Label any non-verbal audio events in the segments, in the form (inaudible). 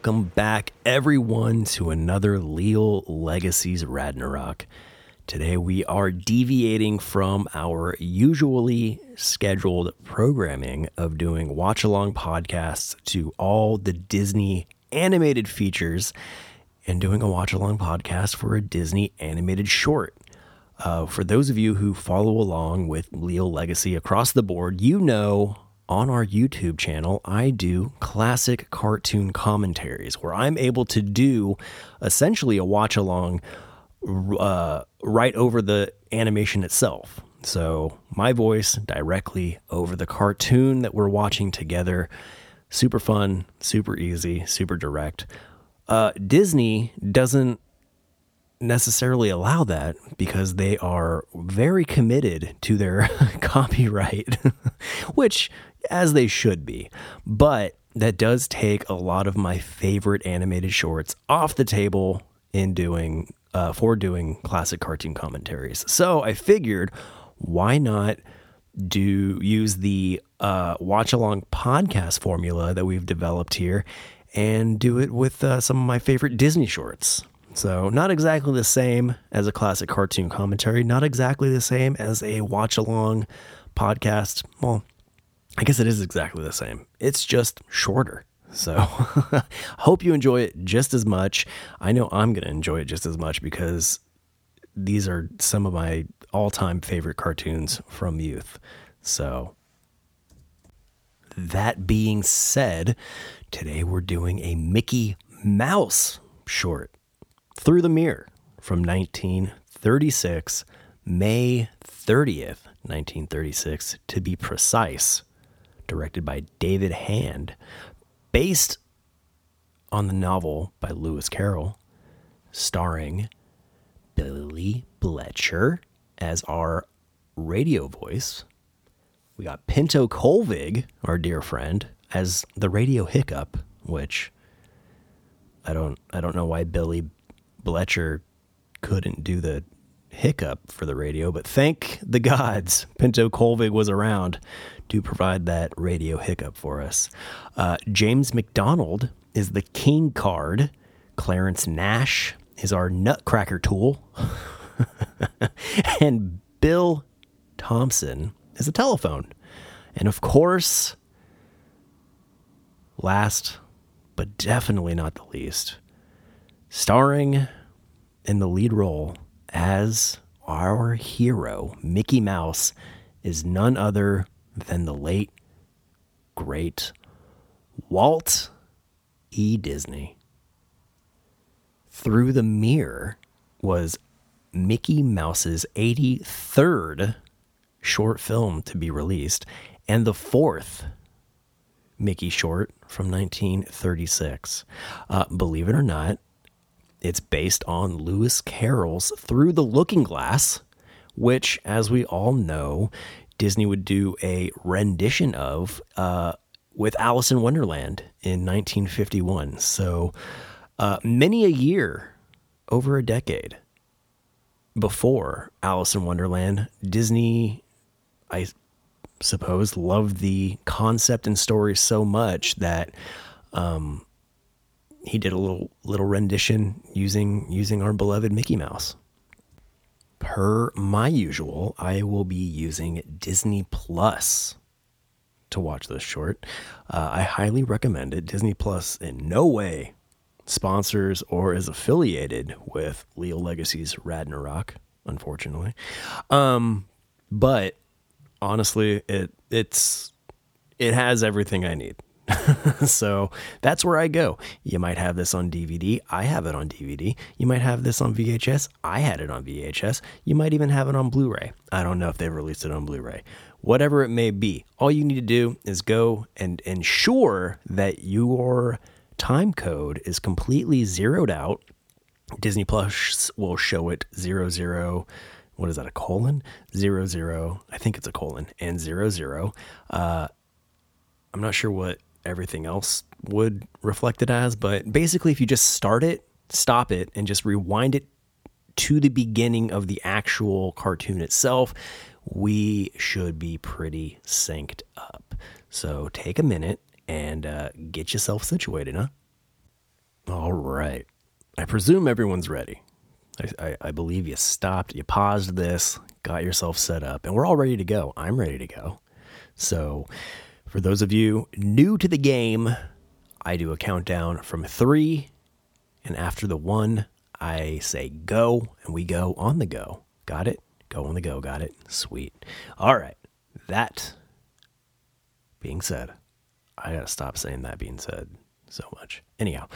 Welcome back, everyone, to another Leal Legacy's Ragnarok. Today, we are deviating from our usually scheduled programming of doing watch along podcasts to all the Disney animated features and doing a watch along podcast for a Disney animated short. Uh, for those of you who follow along with Leal Legacy across the board, you know on our YouTube channel, I do classic cartoon commentaries where I'm able to do essentially a watch along uh, right over the animation itself. So, my voice directly over the cartoon that we're watching together. Super fun, super easy, super direct. Uh, Disney doesn't necessarily allow that because they are very committed to their (laughs) copyright, (laughs) which as they should be. But that does take a lot of my favorite animated shorts off the table in doing uh, for doing classic cartoon commentaries. So I figured, why not do use the uh, watch along podcast formula that we've developed here and do it with uh, some of my favorite Disney shorts. So, not exactly the same as a classic cartoon commentary, not exactly the same as a watch along podcast. Well, I guess it is exactly the same. It's just shorter. So, (laughs) hope you enjoy it just as much. I know I'm going to enjoy it just as much because these are some of my all time favorite cartoons from youth. So, that being said, today we're doing a Mickey Mouse short, Thru the Mirror, from 1936, May 30th, 1936, to be precise directed by David Hand, based on the novel by Lewis Carroll, starring Billy Bletcher as our radio voice. We got Pinto Colvig, our dear friend, as the radio hiccup, which I don't I don't know why Billy Bletcher couldn't do the hiccup for the radio, but thank the gods (laughs) Pinto Colvig was around to provide that radio hiccup for us. Uh, James McDonald is the king card. Clarence Nash is our nutcracker tool. (laughs) and Bill Thompson is a telephone. And of course, last but definitely not the least, starring in the lead role as our hero, Mickey Mouse, is none other than the late, great Walt E. Disney. Thru the Mirror was Mickey Mouse's 83rd short film to be released and the fourth Mickey short from 1936. Uh, believe it or not, it's based on Lewis Carroll's Through the Looking Glass, which, as we all know, Disney would do a rendition of uh, with Alice in Wonderland in 1951. So uh, many a year, over a decade before Alice in Wonderland, Disney, I suppose, loved the concept and story so much that um, he did a little little rendition using using our beloved Mickey Mouse per my usual, I will be using Disney Plus to watch this short. Uh, I highly recommend it. Disney Plus in no way sponsors or is affiliated with Leal Legacy's Ragnarok, unfortunately. Um, but honestly, it it's it has everything I need. (laughs) so that's where I go. You might have this on DVD. I have it on DVD. You might have this on VHS. I had it on VHS. You might even have it on Blu ray. I don't know if they've released it on Blu ray. Whatever it may be, all you need to do is go and ensure that your time code is completely zeroed out. Disney Plus will show it zero zero what is that a colon zero zero i think it's a colon and zero zero uh, i'm not sure what everything else would reflect it as. But basically, if you just start it, stop it, and just rewind it to the beginning of the actual cartoon itself, we should be pretty synced up. So take a minute and uh, get yourself situated, huh? All right. I presume everyone's ready. I, I, I, believe you stopped, you paused this, got yourself set up, and we're all ready to go. I'm ready to go. So, for those of you new to the game, I do a countdown from three, and after the one, I say go, and we go on the go. Got it? Go on the go. Got it? Sweet. All right. That being said, I gotta stop saying that being said so much. Anyhow,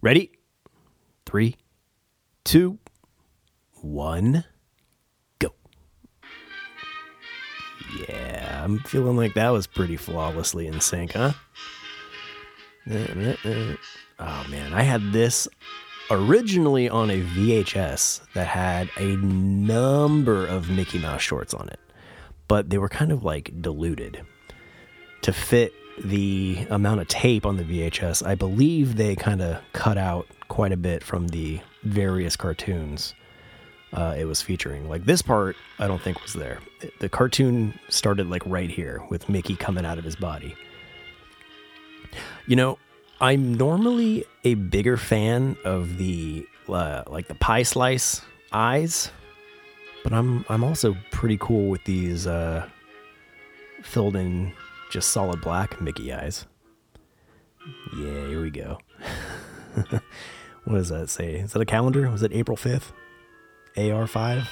ready? Three, two, one, Yeah, I'm feeling like that was pretty flawlessly in sync, huh? Uh, uh, uh. Oh man, I had this originally on a VHS that had a number of Mickey Mouse shorts on it, but they were kind of like diluted to fit the amount of tape on the VHS. I believe they kind of cut out quite a bit from the various cartoons uh, it was featuring. Like this part, I don't think was there. The cartoon started like right here with Mickey coming out of his body. You know, I'm normally a bigger fan of the uh, like the pie slice eyes, but I'm I'm also pretty cool with these uh, filled in just solid black Mickey eyes. Yeah, here we go. (laughs) what does that say? Is that a calendar? Was it April 5th? AR5?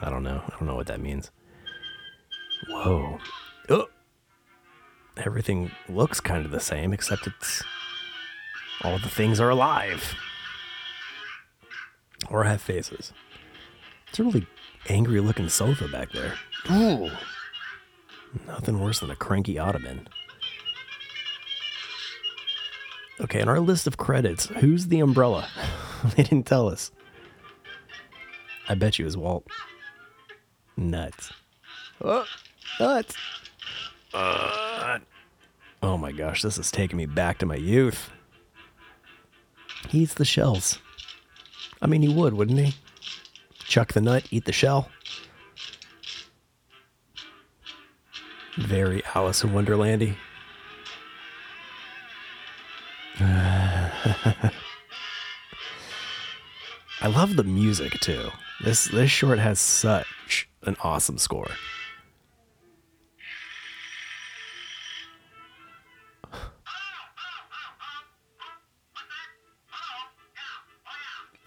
I don't know. I don't know what that means. Whoa. Oh! everything looks kind of the same, except it's all the things are alive or have faces. It's a really angry looking sofa back there. Ooh. Nothing worse than a cranky ottoman. Okay, on our list of credits, who's the umbrella? (laughs) they didn't tell us. I bet you it was Walt. Nuts. Oh, nuts. Uh, oh my gosh, this is taking me back to my youth. He eats the shells. I mean, he would, wouldn't he? Chuck the nut, eat the shell. Very Alice in Wonderlandy. (laughs) I love the music too. This this short has such an awesome score.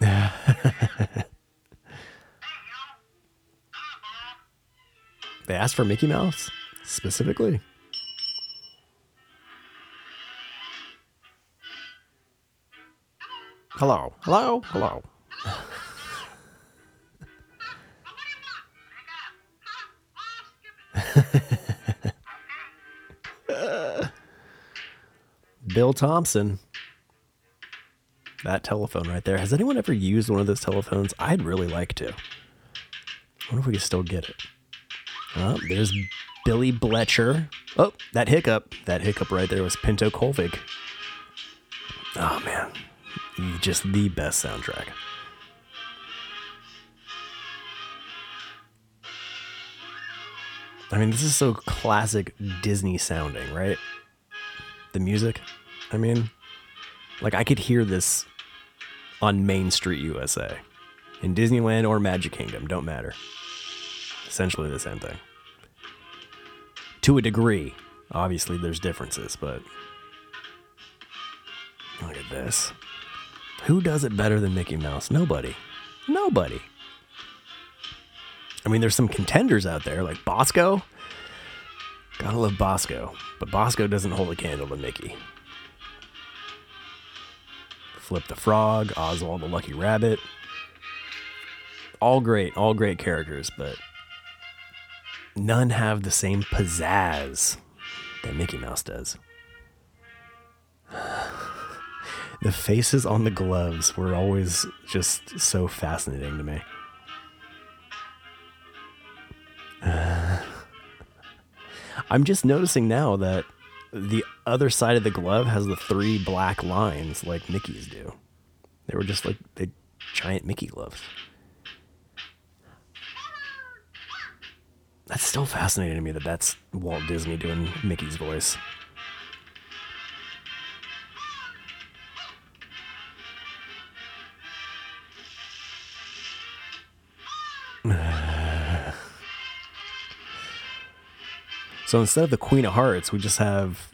(laughs) they asked for Mickey Mouse specifically. Hello, hello, hello. Bill Thompson. That telephone right there. Has anyone ever used one of those telephones? I'd really like to. I wonder if we can still get it. Oh, there's Billy Bletcher. Oh, that hiccup. That hiccup right there was Pinto Colvig. Oh, man. Just the best soundtrack. I mean, this is so classic Disney sounding, right? The music. I mean, like I could hear this on Main Street, USA, in Disneyland or Magic Kingdom, don't matter. Essentially the same thing. To a degree. Obviously, there's differences, but look at this. Who does it better than Mickey Mouse? Nobody. Nobody. I mean, there's some contenders out there like Bosko. Gotta love Bosko, but Bosko doesn't hold a candle to Mickey. Flip the Frog, Oswald the Lucky Rabbit. All great, all great characters, but none have the same pizzazz that Mickey Mouse does. (sighs) the faces on the gloves were always just so fascinating to me. (sighs) I'm just noticing now that the other side of the glove has the three black lines like Mickey's do. They were just like the giant Mickey gloves. That's still fascinating to me that that's Walt Disney doing Mickey's voice. So instead of the Queen of Hearts, we just have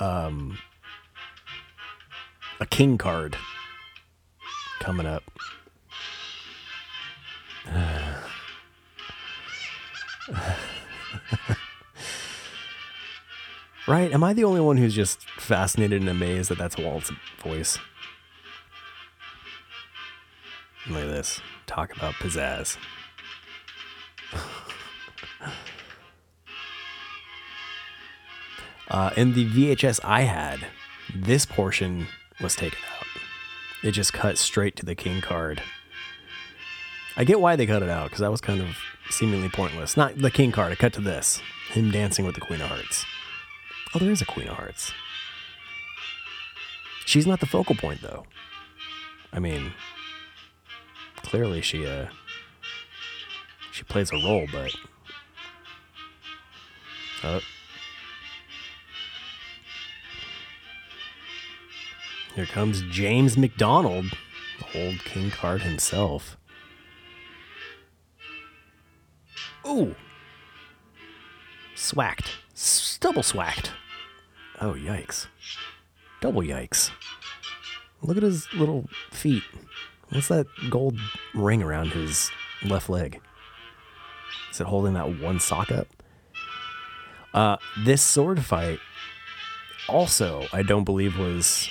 um, a King card coming up. (sighs) right? Am I the only one who's just fascinated and amazed that that's Walt's voice? Look at this. Talk about pizzazz. Uh, in the VHS I had, this portion was taken out. It just cut straight to the king card. I get why they cut it out because that was kind of seemingly pointless. Not the king card. It cut to this him dancing with the Queen of Hearts. Oh, there is a Queen of Hearts. She's not the focal point, though. I mean, clearly she uh she plays a role, but uh, here comes James McDonald, the old king card himself. Ooh, swacked, S- double swacked. Oh yikes, double yikes! Look at his little feet. What's that gold ring around his left leg? Is it holding that one sock up? Uh, this sword fight also, I don't believe, was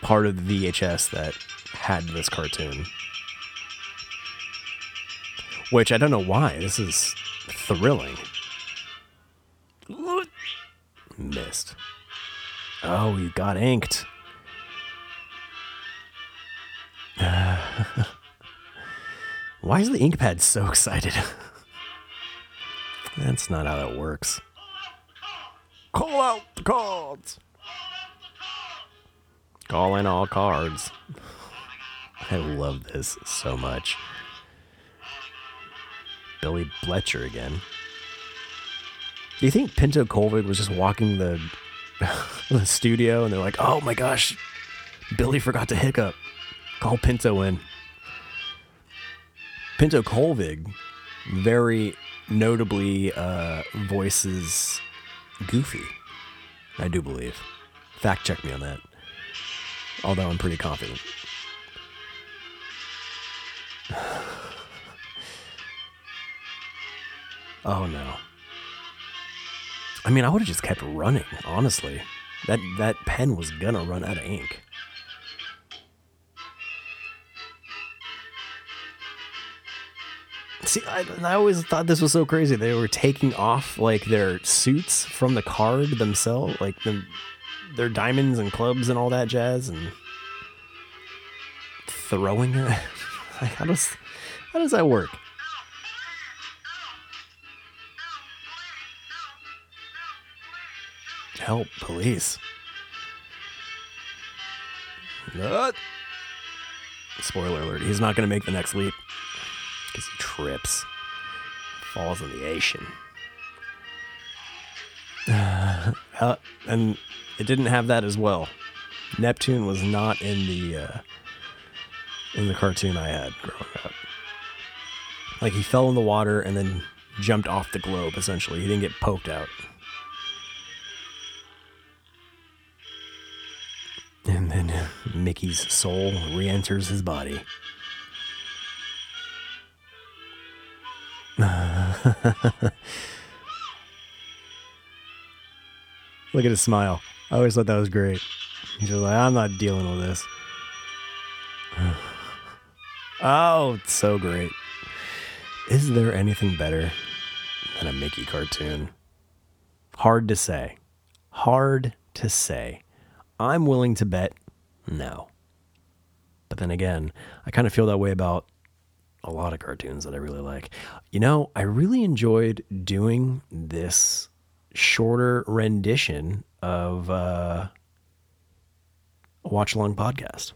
part of the VHS that had this cartoon. Which I don't know why. This is thrilling. Missed. Oh, you got inked. (sighs) Why is the ink pad so excited? (laughs) That's not how that works. Call out the cards. Call in all cards. I love this so much. Billy Bletcher again. Do you think Pinto Colvig was just walking the (laughs) the studio and they're like, "Oh my gosh, Billy forgot to hiccup. Call Pinto in." Pinto Colvig very notably uh, voices Goofy. I do believe. Fact check me on that. Although I'm pretty confident. (sighs) oh no. I mean, I would have just kept running, honestly. That that pen was gonna run out of ink. See, I, I always thought this was so crazy. They were taking off like their suits from the card themselves, like the, their diamonds and clubs and all that jazz, and throwing it. (laughs) like, how does how does that work? Help, police. What? Spoiler alert, he's not going to make the next leap because he trips, falls in the ocean. Uh, and it didn't have that as well. Neptune was not in the uh, in the cartoon I had growing up. Like he fell in the water and then jumped off the globe. Essentially, he didn't get poked out. And then Mickey's soul re-enters his body. (laughs) Look at his smile. I always thought that was great. He's just like, I'm not dealing with this. (sighs) oh, it's so great. Is there anything better than a Mickey cartoon? Hard to say. Hard to say. I'm willing to bet no. But then again, I kind of feel that way about a lot of cartoons that I really like. You know, I really enjoyed doing this shorter rendition of uh, a watch along podcast.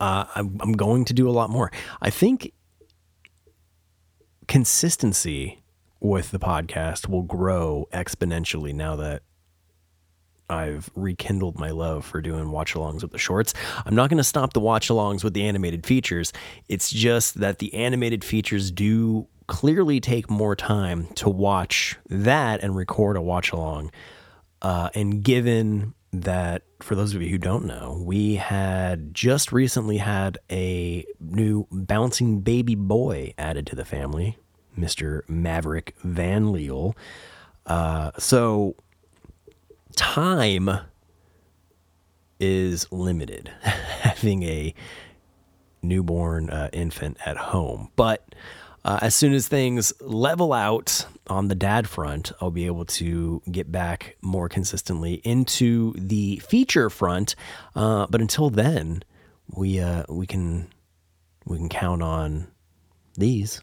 Uh, I'm, I'm going to do a lot more. I think consistency with the podcast will grow exponentially now that I've rekindled my love for doing watch alongs with the shorts. I'm not going to stop the watch alongs with the animated features. It's just that the animated features do clearly take more time to watch that and record a watch along. Uh, and given that, for those of you who don't know, we had just recently had a new bouncing baby boy added to the family, Mr. Maverick Van Leal. Uh, so, time is limited (laughs) having a newborn uh, infant at home. But uh, as soon as things level out on the dad front, I'll be able to get back more consistently into the feature front. Uh, but until then, we uh, we can we can count on these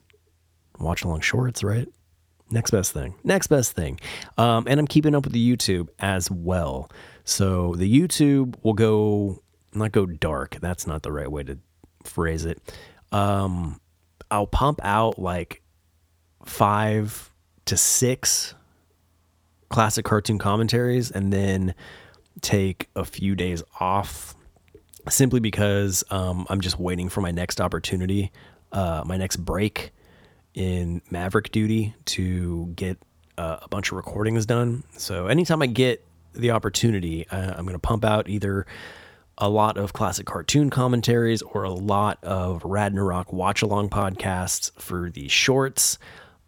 watch along shorts, right? Next best thing. Next best thing. Um, and I'm keeping up with the YouTube as well. So the YouTube will go not go dark. That's not the right way to phrase it. Um, I'll pump out like five to six classic cartoon commentaries and then take a few days off simply because um, I'm just waiting for my next opportunity, uh, my next break in Maverick duty to get uh, a bunch of recordings done. So anytime I get the opportunity, uh, I'm going to pump out either a lot of classic cartoon commentaries or a lot of Ragnarok watch along podcasts for the shorts,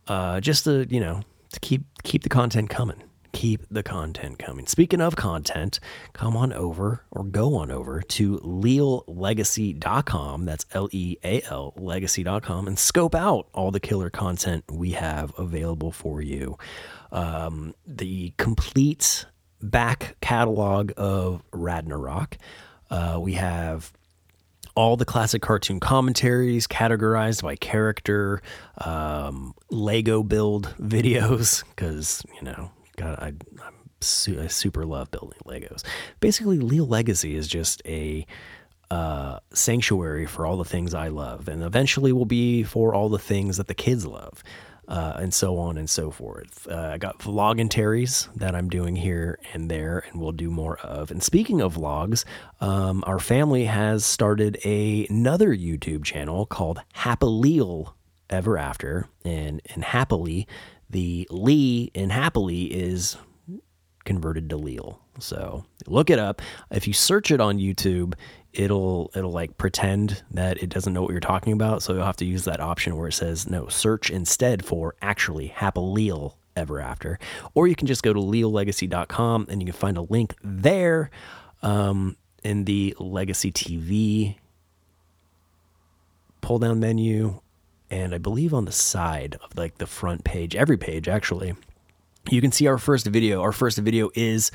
uh, just to you know to keep keep the content coming. Keep the content coming. Speaking of content, come on over or go on over to leallegacy.com. That's L E A L legacy.com and scope out all the killer content we have available for you. Um, the complete back catalog of Ragnarok. Uh, we have all the classic cartoon commentaries categorized by character, um, Lego build (laughs) videos, because, you know, God, I, I'm su- I super love building Legos. Basically, Leal Legacy is just a uh, sanctuary for all the things I love, and eventually will be for all the things that the kids love uh, and so on and so forth. Uh, I got vlogentaries that I'm doing here and there, and we'll do more of. And speaking of vlogs, um, our family has started a, another YouTube channel called Happily Ever After, and and happily, the Lee in happily is converted to Leal. So look it up. If you search it on YouTube, it'll it'll like pretend that it doesn't know what you're talking about. So you'll have to use that option where it says no, search instead for actually happily ever after. Or you can just go to leallegacy.com and you can find a link there um, in the Legacy TV pull down menu. And I believe on the side of like the front page, every page actually, you can see our first video. Our first video is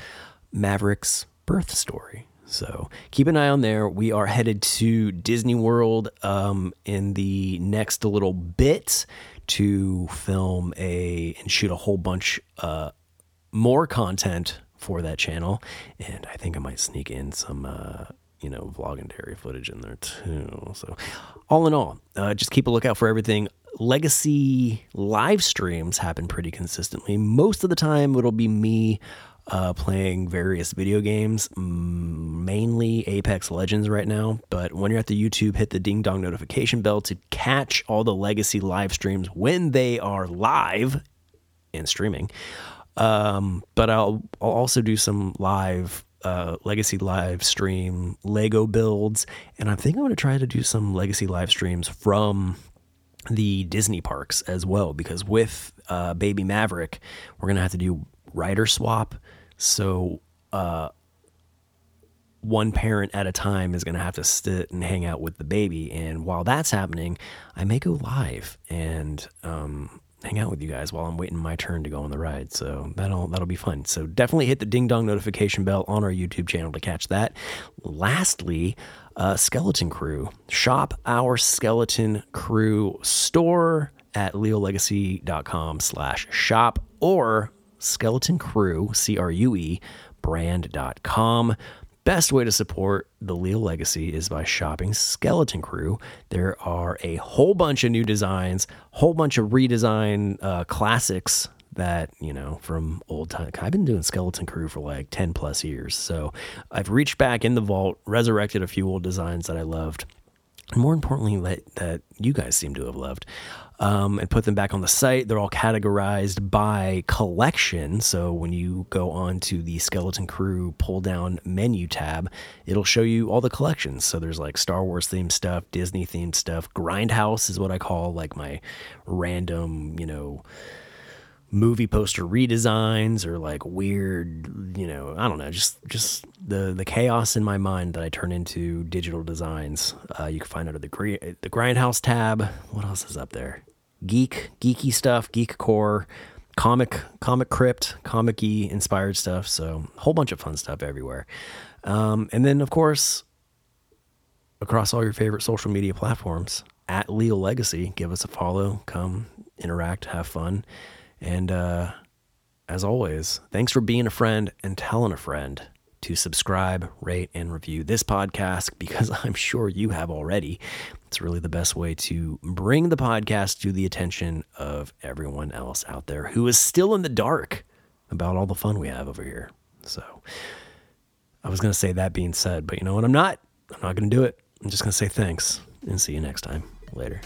Maverick's birth story. So keep an eye on there. We are headed to Disney World um, in the next little bit to film a and shoot a whole bunch uh, more content for that channel. And I think I might sneak in some, uh, you know, vlogging footage in there too. So, all in all, uh, just keep a lookout for everything. Legacy live streams happen pretty consistently. Most of the time, it'll be me uh, playing various video games, mainly Apex Legends right now. But when you're at the YouTube, hit the ding dong notification bell to catch all the legacy live streams when they are live and streaming. Um, but I'll, I'll also do some live uh, legacy live stream Lego builds, and I think I'm going to try to do some legacy live streams from the Disney parks as well because with uh, Baby Maverick, we're going to have to do rider swap so, uh, one parent at a time is going to have to sit and hang out with the baby. And while that's happening, I may go live and um, hang out with you guys while I'm waiting my turn to go on the ride. So that'll that'll be fun. So definitely hit the ding dong notification bell on our YouTube channel to catch that. Lastly, uh, Skeleton Crue shop our Skeleton Crue store at leallegacy.com slash shop or Skeleton Crue, C R U E, brand.com. Best way to support the Leal Legacy is by shopping Skeleton Crue. There are a whole bunch of new designs, whole bunch of redesign uh, classics that you know from old time. I've been doing Skeleton Crue for like ten plus years, so I've reached back in the vault, resurrected a few old designs that I loved, and more importantly, that that you guys seem to have loved. Um, and put them back on the site. They're all categorized by collection. So when you go on to the Skeleton Crue pull down menu tab, it'll show you all the collections. So there's like Star Wars themed stuff, Disney themed stuff. Grindhouse is what I call like my random, you know, movie poster redesigns or like weird, you know, I don't know, just just the the chaos in my mind that I turn into digital designs. Uh, you can find under the the Grindhouse tab. What else is up there? Geek, geeky stuff, geek core, comic, comic crypt, comic-y inspired stuff. So a whole bunch of fun stuff everywhere. Um, and then of course, across all your favorite social media platforms at Leal Legacy, give us a follow, come interact, have fun. And uh, as always, thanks for being a friend and telling a friend to subscribe, rate, and review this podcast (laughs) because I'm sure you have already. It's really the best way to bring the podcast to the attention of everyone else out there who is still in the dark about all the fun we have over here. So I was going to say that being said, but you know what? I'm not. I'm not going to do it. I'm just going to say thanks and see you next time. Later.